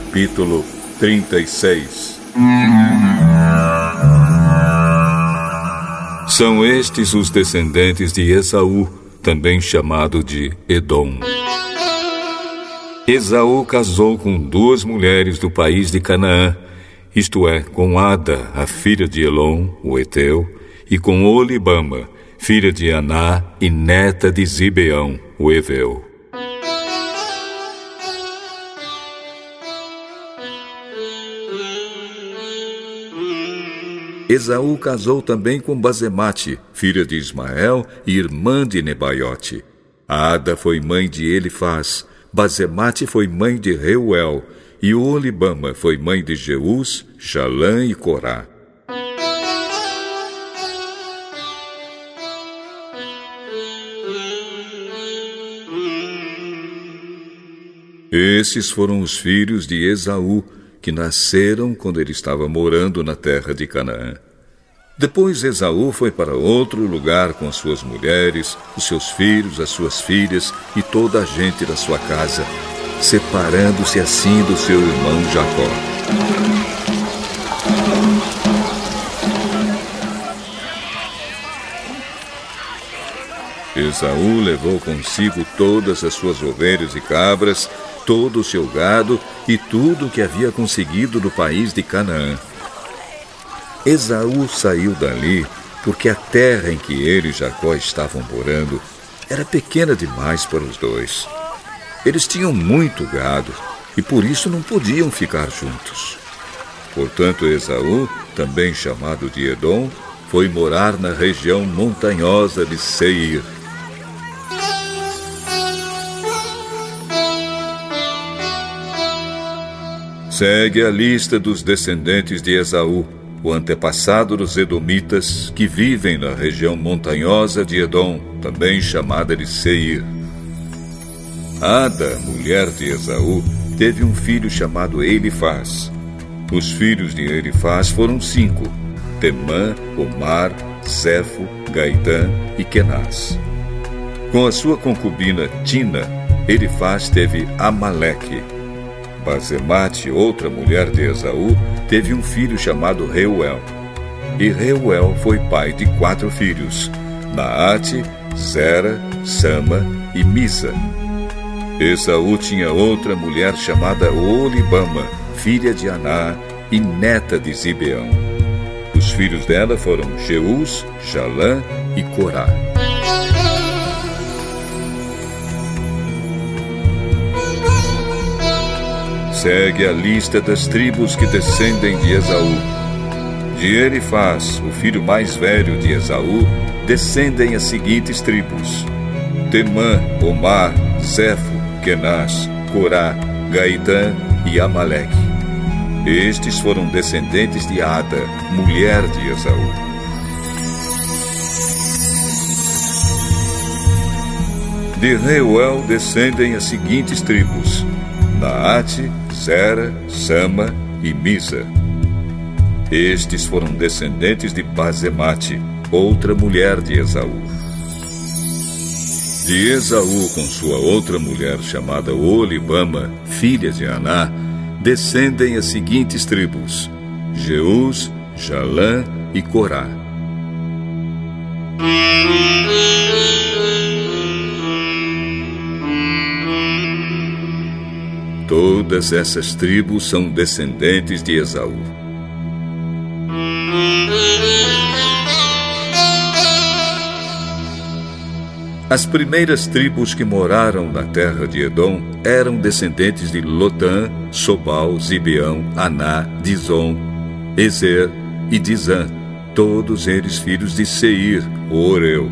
Capítulo 36 São estes os descendentes de Esaú, também chamado de Edom. Esaú casou com duas mulheres do país de Canaã, isto é, com Ada, a filha de Elon, o Eteu, e com Olibama, filha de Aná e neta de Zibeão, o Eveu. Esaú casou também com Bazemate, filha de Ismael e irmã de Nebaiote. Ada foi mãe de Elifaz, Bazemate foi mãe de Reuel, e Olibama foi mãe de Jeus, Jalã e Corá. Esses foram os filhos de Esaú, que nasceram quando ele estava morando na terra de Canaã. Depois Esaú foi para outro lugar com as suas mulheres, os seus filhos, as suas filhas e toda a gente da sua casa, separando-se assim do seu irmão Jacó. Esaú levou consigo todas as suas ovelhas e cabras todo o seu gado e tudo o que havia conseguido do país de Canaã. Esaú saiu dali porque a terra em que ele e Jacó estavam morando era pequena demais para os dois. Eles tinham muito gado e por isso não podiam ficar juntos. Portanto, Esaú, também chamado de Edom, foi morar na região montanhosa de Seir. Segue a lista dos descendentes de Esaú, o antepassado dos Edomitas, que vivem na região montanhosa de Edom, também chamada de Seir. Ada, mulher de Esaú, teve um filho chamado Elifaz. Os filhos de Elifaz foram cinco: Temã, Omar, Zefo, Gaitã e Kenaz. Com a sua concubina Tina, Elifaz teve Amaleque. Bazemate, outra mulher de Esaú, teve um filho chamado Reuel. E Reuel foi pai de quatro filhos: Naate, Zera, Sama e Misa. Esaú tinha outra mulher chamada Olibama, filha de Aná e neta de Zibeão. Os filhos dela foram Jeus, Jalã e Corá. Segue a lista das tribos que descendem de Esaú. De Elifaz, o filho mais velho de Esaú, descendem as seguintes tribos: Temã, Omar, Zefo, Kenaz, Corá, Gaitã e Amaleque. Estes foram descendentes de Ada, mulher de Esaú. De Reuel descendem as seguintes tribos: Naate, Zera, Sama e Misa. Estes foram descendentes de Bazemate, outra mulher de Esaú. De Esaú com sua outra mulher chamada Olibama, filha de Aná, descendem as seguintes tribos: Jeus, Jalã e Corá. Todas essas tribos são descendentes de Esaú. As primeiras tribos que moraram na terra de Edom eram descendentes de Lotã, Sobal, Zibeão, Aná, Dizon, Ezer e Dizã, todos eles filhos de Seir, Oreu.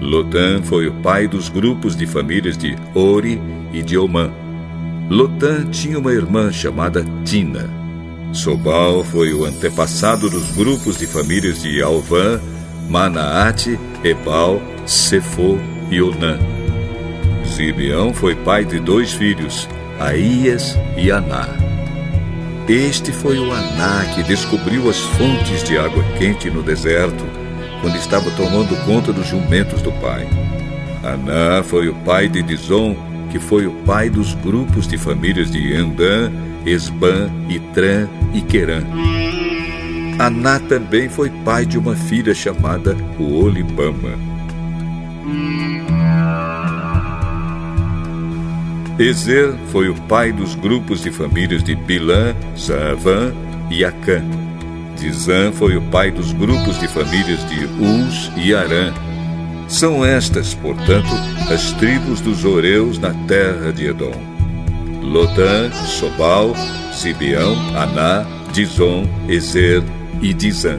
Lotã foi o pai dos grupos de famílias de Ori e de Omã. Lotã tinha uma irmã chamada Tina. Sobal foi o antepassado dos grupos de famílias de Alvã, Manaate, Ebal, Sefo e Onã. Zibeão foi pai de dois filhos, Aías e Aná. Este foi o Aná que descobriu as fontes de água quente no deserto, quando estava tomando conta dos jumentos do pai. Aná foi o pai de Dizon, que foi o pai dos grupos de famílias de Andã Esban, Itran e Querã. Aná também foi pai de uma filha chamada Olibama. Ezer foi o pai dos grupos de famílias de Bilã, Zaavã e Acã. Dizã foi o pai dos grupos de famílias de Uz e Arã. São estas, portanto, as tribos dos Oreus na terra de Edom. Lotã, Sobal, Sibeão, Aná, Dizon, Ezer e Dizã.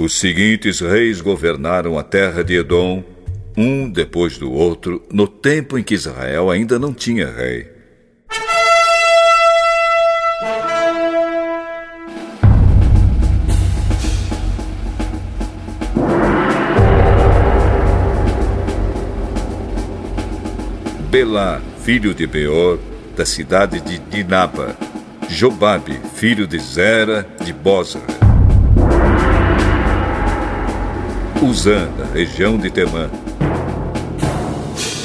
Os seguintes reis governaram a terra de Edom, um depois do outro, no tempo em que Israel ainda não tinha rei. Belá, filho de Beor, da cidade de Dinaba. Jobabe, filho de Zera, de Bozra. Uzã, da região de Temã.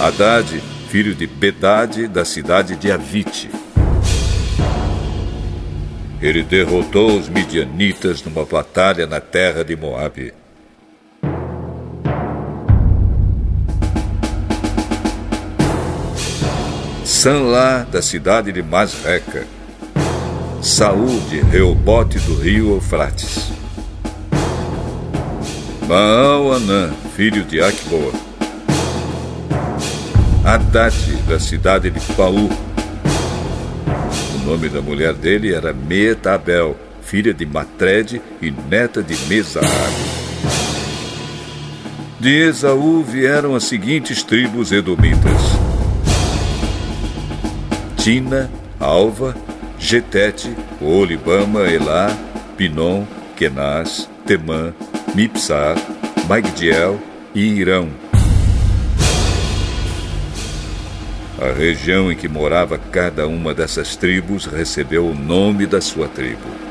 Haddad, filho de Bedade, da cidade de Avite. Ele derrotou os midianitas numa batalha na terra de Moabe. Sanlá, da cidade de Masreca. Saúl de Reobote do rio Eufrates. Baal-Anã, filho de Acboa. Haddad, da cidade de Paú. O nome da mulher dele era Metabel, filha de Matred e neta de Mesaab. De Esaú vieram as seguintes tribos edomitas. Tina, Alva, Getete, Olibama, Elá, Pinom, Kenaz, Temã, Mipsar, Magdiel e Irão. A região em que morava cada uma dessas tribos recebeu o nome da sua tribo.